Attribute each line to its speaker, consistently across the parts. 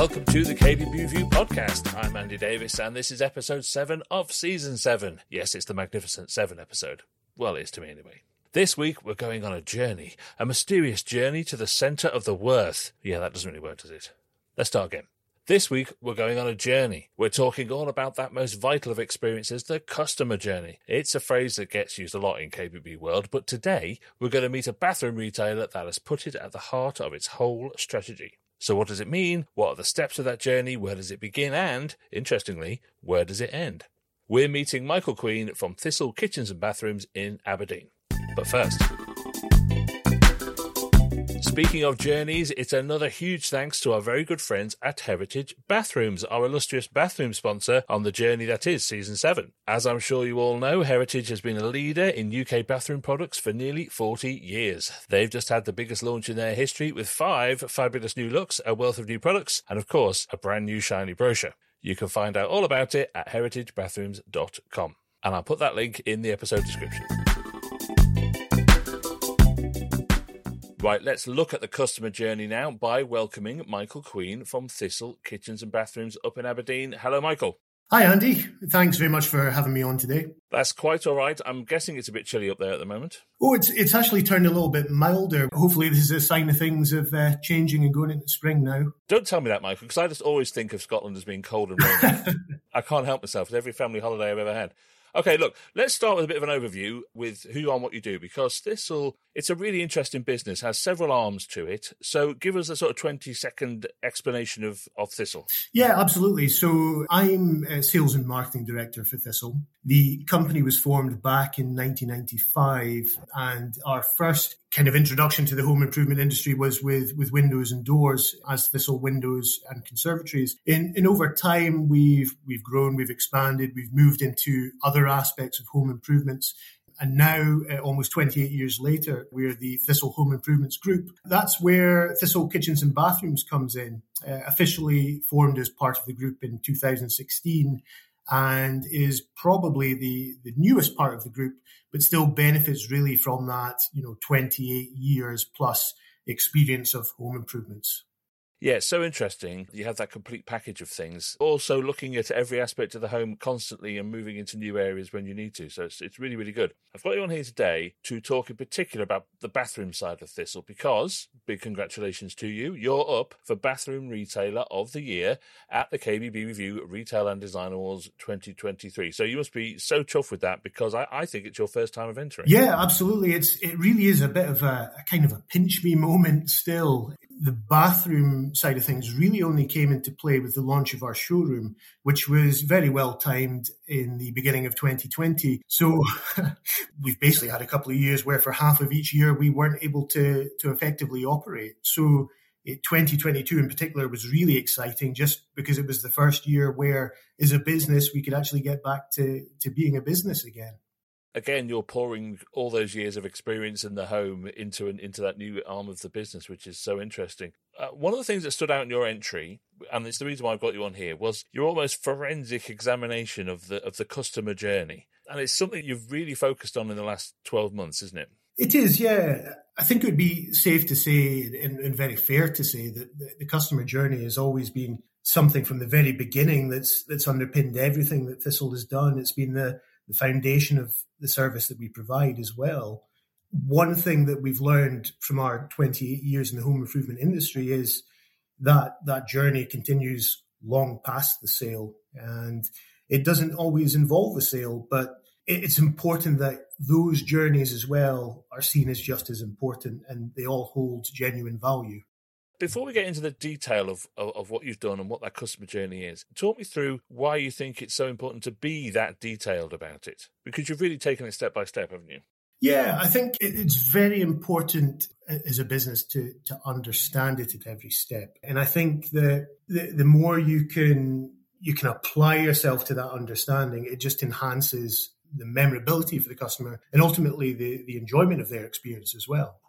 Speaker 1: Welcome to the KBB Review podcast. I'm Andy Davies, and this is episode 7 of season 7. Yes, it's the Magnificent 7 episode. Well, it is to me anyway. This week, we're going on a journey, a mysterious journey to the centre of the worth. Yeah, that doesn't really work, does it? Let's start again. This week, we're going on a journey. We're talking all about that most vital of experiences, the customer journey. It's a phrase that gets used a lot in KBB world, but today, we're going to meet a bathroom retailer that has put it at the heart of its whole strategy. So, what does it mean? What are the steps of that journey? Where does it begin? And, interestingly, where does it end? We're meeting Michael Queen from Thistle Kitchens and Bathrooms in Aberdeen. But first, Speaking of journeys, it's another huge thanks to our very good friends at Heritage Bathrooms, our illustrious bathroom sponsor on the journey that is season 7. As I'm sure you all know, Heritage has been a leader in UK bathroom products for nearly 40 years. They've just had the biggest launch in their history with five fabulous new looks, a wealth of new products, and of course, a brand new shiny brochure. You can find out all about it at heritagebathrooms.com. And I'll put that link in the episode description. Right, let's look at the customer journey now by welcoming Michael Queen from Thistle Kitchens and Bathrooms up in Aberdeen. Hello, Michael.
Speaker 2: Hi, Andy. Thanks very much for having me on today.
Speaker 1: That's quite all right. I'm guessing it's a bit chilly up there at the moment.
Speaker 2: Oh, it's it's actually turned a little bit milder. Hopefully, this is a sign of things of uh, changing and going into spring now.
Speaker 1: Don't tell me that, Michael, because I just always think of Scotland as being cold and rainy. I can't help myself. It's every family holiday I've ever had. Okay, look, let's start with a bit of an overview with who you are and what you do, because Thistle, it's a really interesting business, has several arms to it. So give us a sort of 20 second explanation of, of Thistle.
Speaker 2: Yeah, absolutely. So I'm a sales and marketing director for Thistle. The company was formed back in 1995, and our first kind of introduction to the home improvement industry was with, with windows and doors as Thistle Windows and Conservatories. In, in over time, we've, we've grown, we've expanded, we've moved into other aspects of home improvements. And now, uh, almost 28 years later, we're the Thistle Home Improvements Group. That's where Thistle Kitchens and Bathrooms comes in, uh, officially formed as part of the group in 2016 and is probably the, the newest part of the group, but still benefits really from that, you know, 28 years plus experience of home improvements.
Speaker 1: Yeah, it's so interesting. You have that complete package of things. Also, looking at every aspect of the home constantly and moving into new areas when you need to. So it's, it's really, really good. I've got you on here today to talk in particular about the bathroom side of Thistle because, big congratulations to you, you're up for Bathroom Retailer of the Year at the KBB Review Retail and Design Awards 2023. So you must be so chuffed with that because I, I think it's your first time of entering.
Speaker 2: Yeah, absolutely. It's It really is a bit of a, a kind of a pinch me moment still the bathroom side of things really only came into play with the launch of our showroom, which was very well timed in the beginning of 2020. So we've basically had a couple of years where for half of each year we weren't able to, to effectively operate. So 2022 in particular was really exciting just because it was the first year where as a business we could actually get back to, to being a business again
Speaker 1: again, you're pouring all those years of experience in the home into an, into that new arm of the business, which is so interesting. Uh, one of the things that stood out in your entry, and it's the reason why I've got you on here, was your almost forensic examination of the of the customer journey, and it's something you've really focused on in the last twelve months, isn't it?
Speaker 2: It is, yeah. I think it would be safe to say, and, and very fair to say, that the, the customer journey has always been something from the very beginning that's that's underpinned everything that Thistle has done. It's been the the foundation of the service that we provide as well. One thing that we've learned from our 28 years in the home improvement industry is that that journey continues long past the sale. And it doesn't always involve a sale, but it's important that those journeys as well are seen as just as important and they all hold genuine value.
Speaker 1: Before we get into the detail of, of, of, what you've done and what that customer journey is, talk me through why you think it's so important to be that detailed about it. Because you've really taken it step by step, haven't you?
Speaker 2: Yeah, I think it's very important as a business to to understand it at every step. And I think that the, the more you can you can apply yourself to that understanding, it just enhances the memorability for the customer and ultimately the, the enjoyment of their experience as well.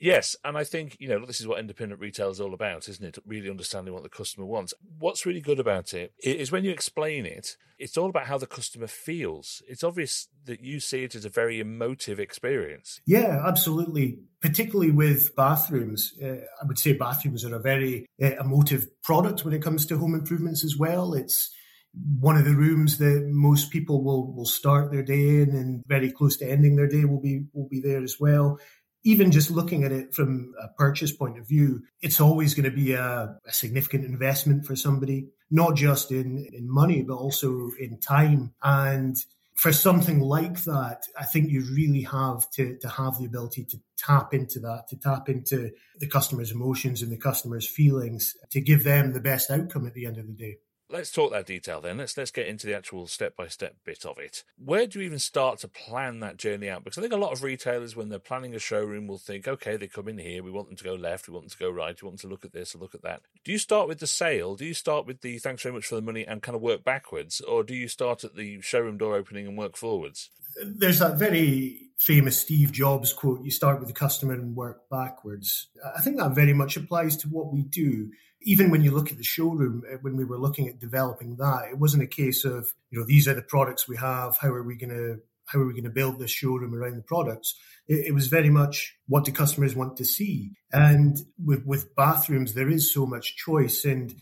Speaker 1: Yes, and I think you know this is what independent retail is all about, isn't it? Really understanding what the customer wants. What's really good about it is when you explain it, it's all about how the customer feels. It's obvious that you see it as a very emotive experience.
Speaker 2: Yeah, absolutely. Particularly with bathrooms, uh, I would say bathrooms are a very uh, emotive product when it comes to home improvements as well. It's one of the rooms that most people will will start their day in, and very close to ending their day will be will be there as well even just looking at it from a purchase point of view, it's always going to be a, a, significant investment for somebody, not just in, in money, but also in time. And for something like that, I think you really have to, to have the ability to tap into that, to tap into the customer's emotions and the customer's feelings to give them the best outcome at the end of the day
Speaker 1: let's talk that detail then. Let's let's get into the actual step by step bit of it. Where do you even start to plan that journey out? Because I think a lot of retailers, when they're planning a showroom, will think, okay, they come in here, we want them to go left, we want them to go right, we want them to look at this or look at that. Do you start with the sale? Do you start with the thanks very much for the money and kind of work backwards, or do you start at the showroom door opening and work forwards?
Speaker 2: There's that very famous Steve Jobs quote: "You start with the customer and work backwards." I think that very much applies to what we do even when you look at the showroom, uh, when we were looking at developing that, it wasn't a case of, you know, these are the products we have. How are we going to, how are we going to build this showroom around the products? It, it was very much what do customers want to see. And with, with bathrooms, there is so much choice and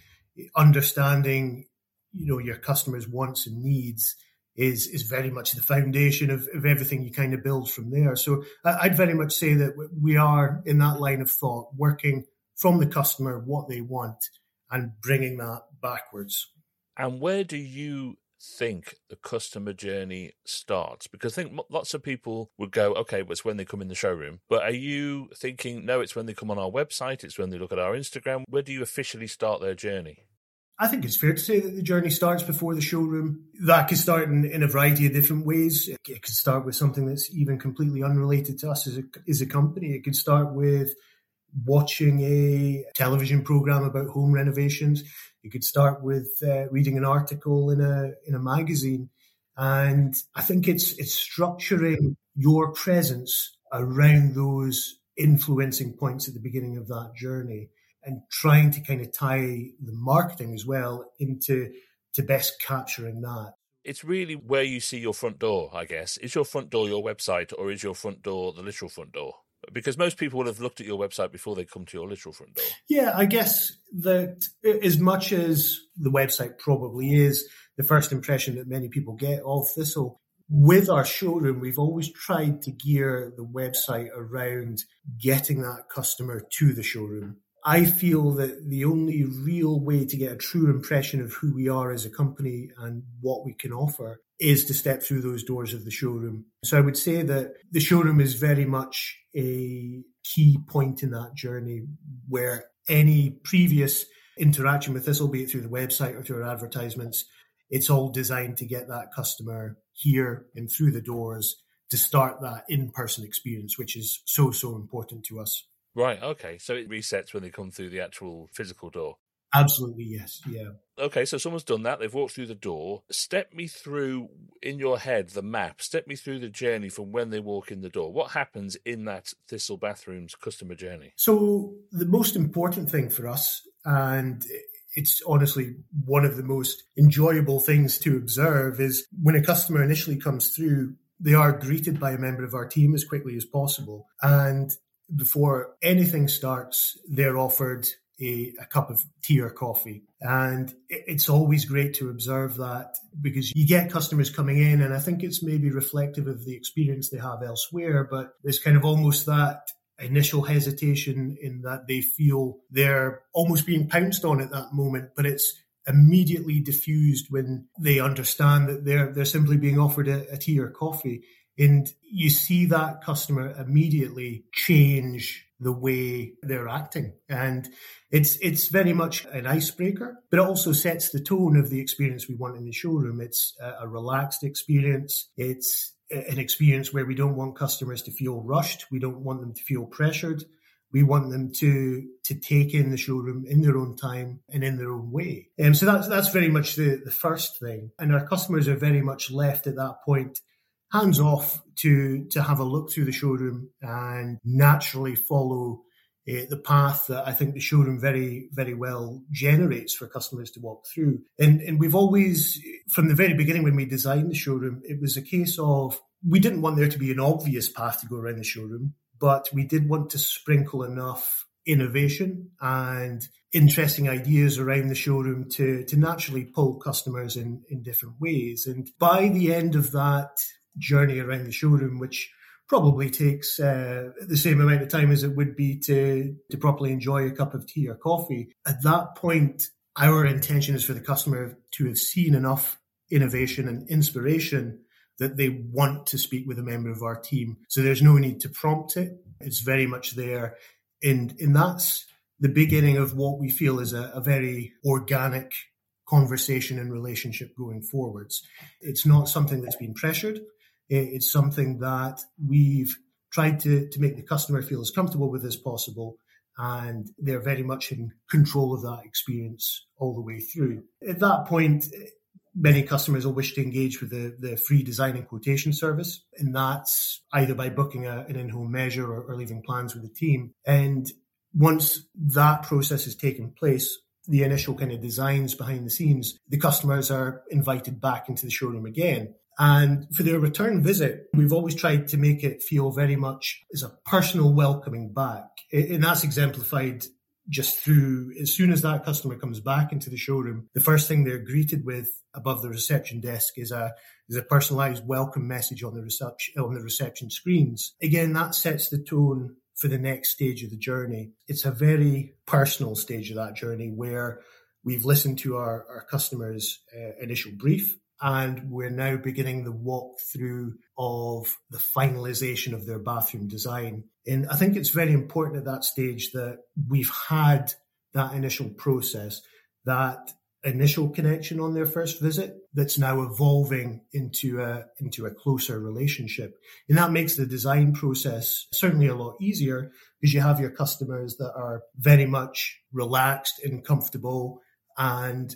Speaker 2: understanding, you know, your customers' wants and needs is is very much the foundation of, of everything you kind of build from there. So I'd very much say that we are in that line of thought, working from the customer what they want and bringing that backwards.
Speaker 1: And where do you think the customer journey starts? Because I think lots of people would go, okay, well, it's when they come in the showroom. But are you thinking, no, it's when they come on our website, it's when they look at our Instagram? Where do you officially start their journey?
Speaker 2: I think it's fair to say that the journey starts before the showroom. That could start in, in a variety of different ways. It, it could start with something that's even completely unrelated to us as a, as a company. It could start with watching a television program about home renovations. You could start with uh, reading an article in a in a magazine, and I think it's it's structuring your presence around those influencing points at the beginning of that journey, and trying to kind of tie the marketing as well into to best capturing that.
Speaker 1: It's really where you see your front door, I guess. Is your front door your website, or is your front door the literal front door? Because most people will have looked at your website before they come to your literal front door.
Speaker 2: Yeah, I guess that as much as the website probably is the first impression that many people get of Thistle, with our showroom, we've always tried to gear the website around getting that customer to the showroom. I feel that the only real way to get a true impression of who we are as a company and what we can offer is to step through those doors of the showroom. So I would say that the showroom is very much a key point in that journey where any previous interaction with this, albeit through the website or through our advertisements, it's all designed to get that customer here and through the doors to start that in-person experience, which is so, so important to us.
Speaker 1: Right. Okay. So it resets when they come through the actual physical door.
Speaker 2: Absolutely, yes. Yeah.
Speaker 1: Okay, so someone's done that. They've walked through the door. Step me through in your head the map. Step me through the journey from when they walk in the door. What happens in that Thistle Bathrooms customer journey?
Speaker 2: So, the most important thing for us, and it's honestly one of the most enjoyable things to observe, is when a customer initially comes through, they are greeted by a member of our team as quickly as possible. And before anything starts, they're offered a, a, cup of tea or coffee. And it's always great to observe that because you get customers coming in, and I think it's maybe reflective of the experience they have elsewhere, but there's kind of almost that initial hesitation in that they feel they're almost being pounced on at that moment, but it's immediately diffused when they understand that they're they're simply being offered a, a tea or coffee and you see that customer immediately change the way they're acting. And it's, it's very much an icebreaker, but it also sets the tone of the experience we want in the showroom. It's a, relaxed experience. It's an experience where we don't want customers to feel rushed. We don't want them to feel pressured. We want them to to take in the showroom in their own time and in their own way. And um, so that's that's very much the, the first thing. And our customers are very much left at that point hands off to to have a look through the showroom and naturally follow uh, the path that I think the showroom very, very well generates for customers to walk through. And, and we've always, from the very beginning when we designed the showroom, it was a case of we didn't want there to be an obvious path to go around the showroom, but we did want to sprinkle enough innovation and interesting ideas around the showroom to, to naturally pull customers in, in different ways. And by the end of that journey around the showroom, which probably takes uh, the same amount of time as it would be to to properly enjoy a cup of tea or coffee. At that point, our intention is for the customer to have seen enough innovation and inspiration that they want to speak with a member of our team. So there's no need to prompt it. It's very much there. And, and that's the beginning of what we feel is a, a very organic conversation and relationship going forwards. It's not something that's been pressured. It's something that we've tried to, to make the customer feel as comfortable with as possible. And they're very much in control of that experience all the way through. At that point, many customers will wish to engage with the, the free design and quotation service. And that's either by booking a, an in-home measure or, or leaving plans with the team. And once that process has taken place, the initial kind of designs behind the scenes, the customers are invited back into the showroom again. And for their return visit, we've always tried to make it feel very much as a personal welcoming back. And that's exemplified just through as soon as that customer comes back into the showroom, the first thing they're greeted with above the reception desk is a is a personalized welcome message on the reception on the reception screens. Again, that sets the tone for the next stage of the journey. It's a very personal stage of that journey where we've listened to our, our customers' uh, initial brief and we're now beginning the walkthrough of the finalization of their bathroom design. And I think it's very important at that stage that we've had that initial process, that initial connection on their first visit that's now evolving into a into a closer relationship and that makes the design process certainly a lot easier because you have your customers that are very much relaxed and comfortable and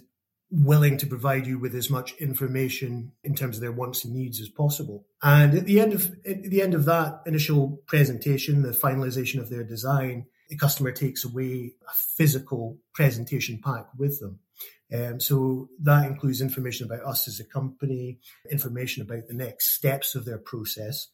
Speaker 2: willing to provide you with as much information in terms of their wants and needs as possible. And at the end of at the end of that initial presentation, the finalization of their design, the customer takes away a physical presentation pack with them. Um, so that includes information about us as a company, information about the next steps of their process.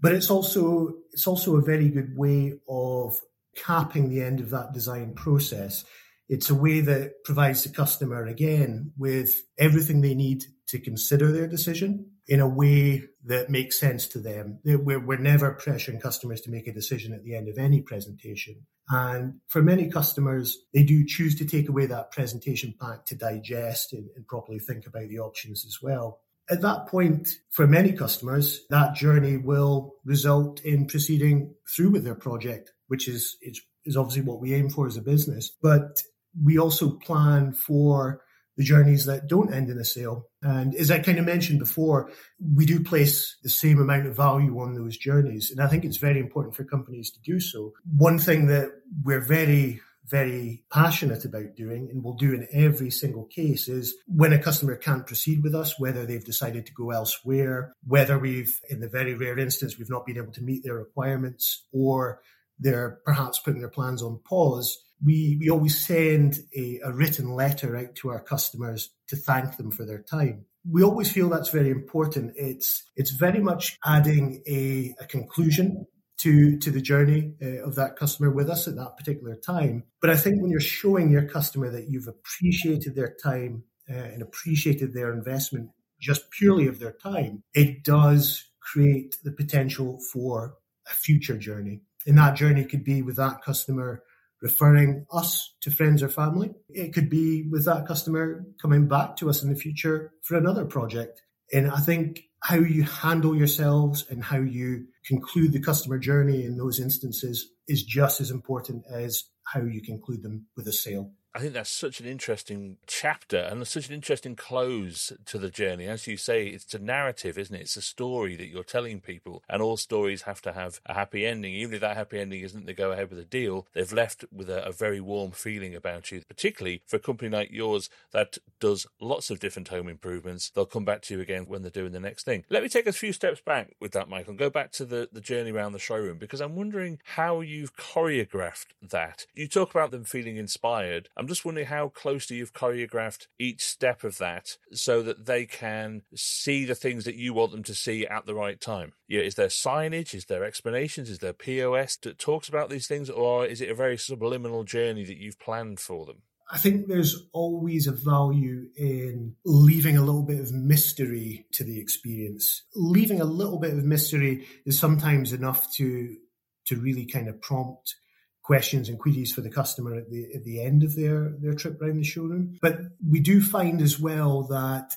Speaker 2: But it's also it's also a very good way of capping the end of that design process it's a way that provides the customer again with everything they need to consider their decision in a way that makes sense to them. We're, we're never pressuring customers to make a decision at the end of any presentation. And for many customers, they do choose to take away that presentation pack to digest and, and properly think about the options as well. At that point, for many customers, that journey will result in proceeding through with their project, which is, is, is obviously what we aim for as a business. But we also plan for the journeys that don't end in a sale. And as I kind of mentioned before, we do place the same amount of value on those journeys. And I think it's very important for companies to do so. One thing that we're very very passionate about doing and will do in every single case is when a customer can't proceed with us, whether they've decided to go elsewhere, whether we've, in the very rare instance, we've not been able to meet their requirements or they're perhaps putting their plans on pause we, we always send a, a written letter out to our customers to thank them for their time. We always feel that's very important. It's, it's very much adding a, a conclusion to to the journey uh, of that customer with us at that particular time. But I think when you're showing your customer that you've appreciated their time uh, and appreciated their investment, just purely of their time, it does create the potential for a future journey. And that journey could be with that customer referring us to friends or family. It could be with that customer coming back to us in the future for another project. And I think how you handle yourselves and how you conclude the customer journey in those instances is just as important as how you conclude them with a sale.
Speaker 1: I think that's such an interesting chapter and such an interesting close to the journey. As you say, it's a narrative, isn't it? It's a story that you're telling people, and all stories have to have a happy ending. Even if that happy ending isn't to go ahead with a deal, they've left with a, a very warm feeling about you, particularly for a company like yours that does lots of different home improvements. They'll come back to you again when they're doing the next thing. Let me take a few steps back with that, Michael, and go back to the, the journey around the showroom because I'm wondering how you've choreographed that. You talk about them feeling inspired. I'm just wondering how closely you've choreographed each step of that so that they can see the things that you want them to see at the right time. Yeah, is there signage? Is there explanations? Is there POS that talks about these things, or is it a very subliminal journey that you've planned for them?
Speaker 2: I think there's always a value in leaving a little bit of mystery to the experience. Leaving a little bit of mystery is sometimes enough to to really kind of prompt questions and queries for the customer at the at the end of their their trip around the showroom. But we do find as well that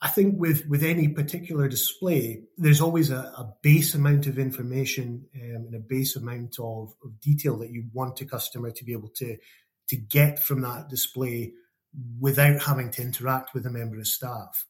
Speaker 2: I think with with any particular display, there's always a, a base amount of information um, and a base amount of, of detail that you want a customer to be able to to get from that display without having to interact with a member of staff.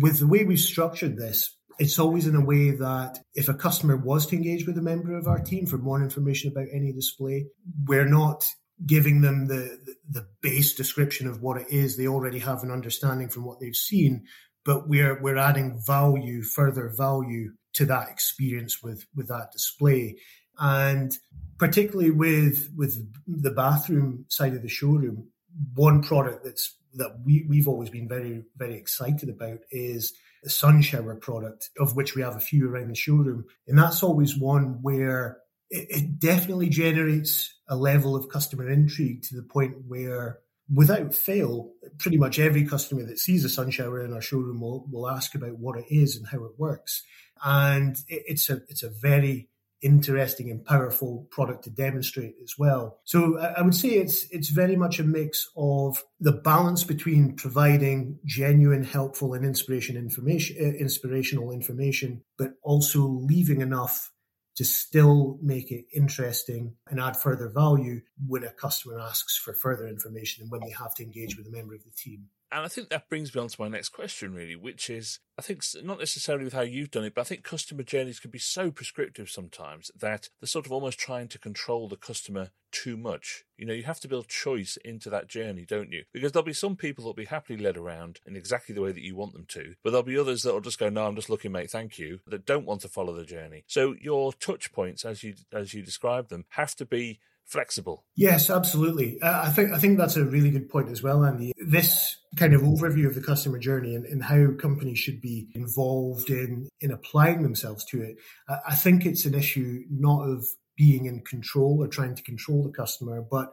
Speaker 2: With the way we've structured this, it's always in a way that if a customer was to engage with a member of our team for more information about any display, we're not giving them the, the, base description of what it is. They already have an understanding from what they've seen, but we're, we're adding value, further value to that experience with, with that display. And particularly with with the bathroom side of the showroom, one product that's that we, we've always been very, very excited about is the Sunshower product, of which we have a few around the showroom. And that's always one where it, it definitely generates a level of customer intrigue to the point where without fail, pretty much every customer that sees a Sunshower in our showroom will, will ask about what it is and how it works. And it, it's a it's a very interesting and powerful product to demonstrate as well. So I would say it's it's very much a mix of the balance between providing genuine, helpful, and inspiration information, uh, inspirational information, but also leaving enough to still make it interesting and add further value when a customer asks for further information and when they have to engage with a member of the team.
Speaker 1: And I think that brings me on to my next question, really, which is I think not necessarily with how you've done it, but I think customer journeys can be so prescriptive sometimes that they're sort of almost trying to control the customer too much. You know, you have to build choice into that journey, don't you? Because there'll be some people that'll be happily led around in exactly the way that you want them to, but there'll be others that'll just go, "No, I'm just looking, mate. Thank you." That don't want to follow the journey. So your touch points, as you as you describe them, have to be flexible.
Speaker 2: Yes, absolutely. Uh, I think I think that's a really good point as well, Andy. This kind of overview of the customer journey and, and how companies should be involved in in applying themselves to it. Uh, I think it's an issue not of being in control or trying to control the customer, but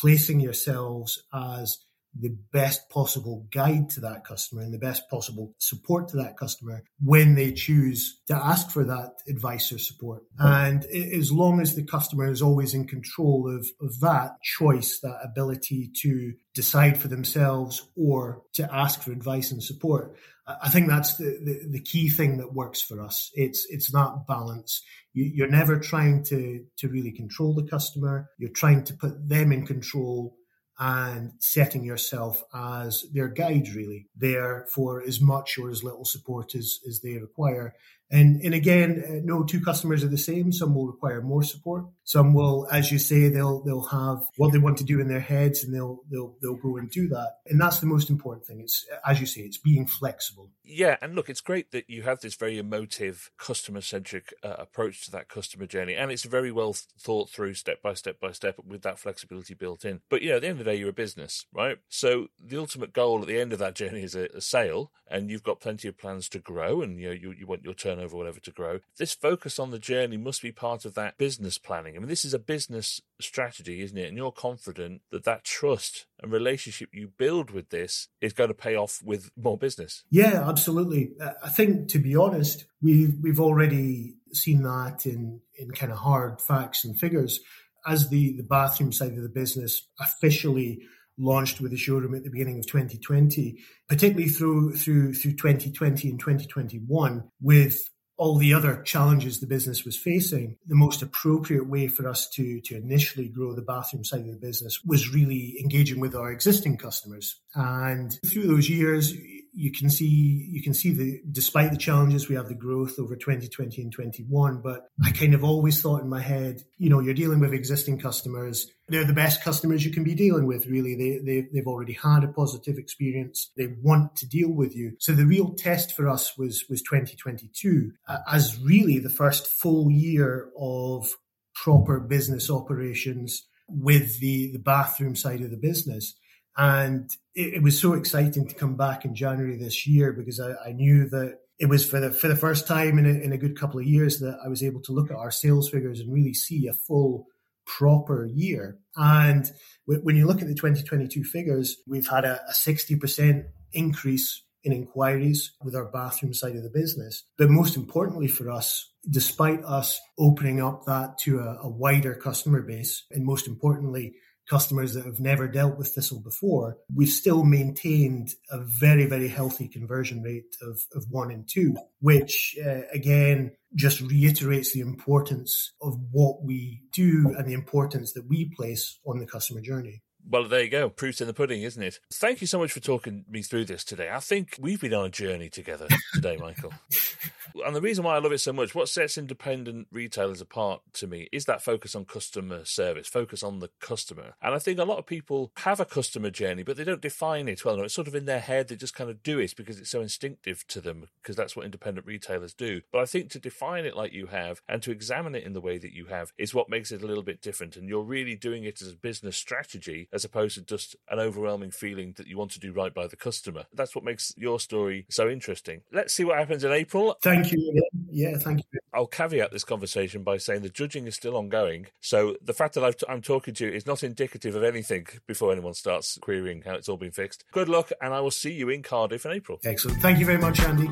Speaker 2: placing yourselves as the best possible guide to that customer and the best possible support to that customer when they choose to ask for that advice or support. And as long as the customer is always in control of, of that choice, that ability to decide for themselves or to ask for advice and support, I think that's the, the, the key thing that works for us. It's, it's that balance. You, are never trying to, to really control the customer. You're trying to put them in control and setting yourself as their guide, really, there for as much or as little support as, as they require. And, and again, uh, no two customers are the same. Some will require more support. Some will, as you say, they'll, they'll have what they want to do in their heads and they'll, they'll, they'll go and do that. And that's the most important thing. It's, as you say, it's being flexible.
Speaker 1: Yeah. And look, it's great that you have this very emotive, customer centric uh, approach to that customer journey. And it's very well thought through step by step by step with that flexibility built in. But, you know, at the end of the day, you're a business, right? So the ultimate goal at the end of that journey is a, a sale and you've got plenty of plans to grow and, you know, you, you want your turnover turnover, whatever, to grow. This focus on the journey must be part of that business planning. I mean, this is a business strategy, isn't it? And you're confident that that trust and relationship you build with this is going to pay off with more business.
Speaker 2: Yeah, absolutely. Uh, I think, to be honest, we've we've already seen that in in kind of hard facts and figures as the the bathroom side of the business officially launched with the showroom at the beginning of 2020, particularly through through through 2020 and 2021, with all the other challenges the business was facing, the most appropriate way for us to, to initially grow the bathroom side of the business was really engaging with our existing customers. And through those years, you can see you can see the despite the challenges we have the growth over 2020 and 21 but i kind of always thought in my head you know you're dealing with existing customers. They're the best customers you can be dealing with really. They, they they've already had a positive experience. They want to deal with you. So the real test for us was was 2022 uh, as really the first full year of proper business operations with the the bathroom side of the business and it, it, was so exciting to come back in January this year because I, I knew that it was for the for the first time in a, in a good couple of years that I was able to look at our sales figures and really see a full proper year. And when you look at the 2022 figures, we've had a, a 60% increase in inquiries with our bathroom side of the business. But most importantly for us, despite us opening up that to a, a wider customer base, and most importantly, customers that have never dealt with Thistle before, we've still maintained a very, very healthy conversion rate of, of one in two, which uh, again just reiterates the importance of what we do and the importance that we place on the customer journey.
Speaker 1: Well, there you go. Proof's in the pudding, isn't it? Thank you so much for talking me through this today. I think we've been on a journey together today, Michael. and the reason why I love it so much, what sets independent retailers apart to me is that focus on customer service, focus on the customer. And I think a lot of people have a customer journey, but they don't define it well. It's sort of in their head, they just kind of do it because it's so instinctive to them, because that's what independent retailers do. But I think to define it like you have and to examine it in the way that you have is what makes it a little bit different. And you're really doing it as a business strategy as opposed to just an overwhelming feeling that you want to do right by the customer. That's what makes your story so interesting. Let's see what happens in April.
Speaker 2: Thank you. Yeah, thank you.
Speaker 1: I'll caveat this conversation by saying the judging is still ongoing. So the fact that i am talking to you is not indicative of anything before anyone starts querying how it's all been fixed. Good luck, and I will see you in Cardiff in April.
Speaker 2: Excellent. Thank you very much, Andy.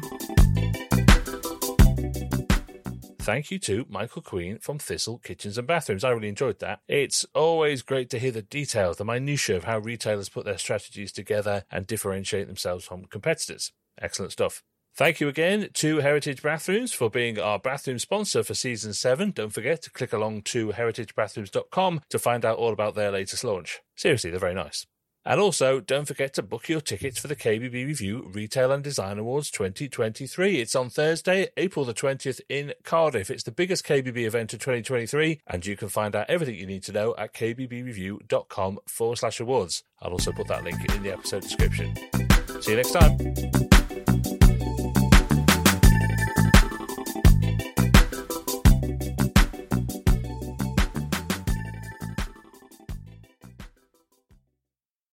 Speaker 1: Thank you to Michael Queen from Thistle Kitchens and Bathrooms. I really enjoyed that. It's always great to hear the details, the minutiae of how retailers put their strategies together and differentiate themselves from competitors. Excellent stuff. Thank you again to Heritage Bathrooms for being our bathroom sponsor for season 7. Don't forget to click along to heritagebathrooms.com to find out all about their latest launch. Seriously, they're very nice. And also, don't forget to book your tickets for the KBB Review Retail and Design Awards 2023. It's on Thursday, April the 20th in Cardiff. It's the biggest KBB event of 2023, and you can find out everything you need to know at kbbreview.com forward slash awards. I'll also put that link in the episode description. See you next time.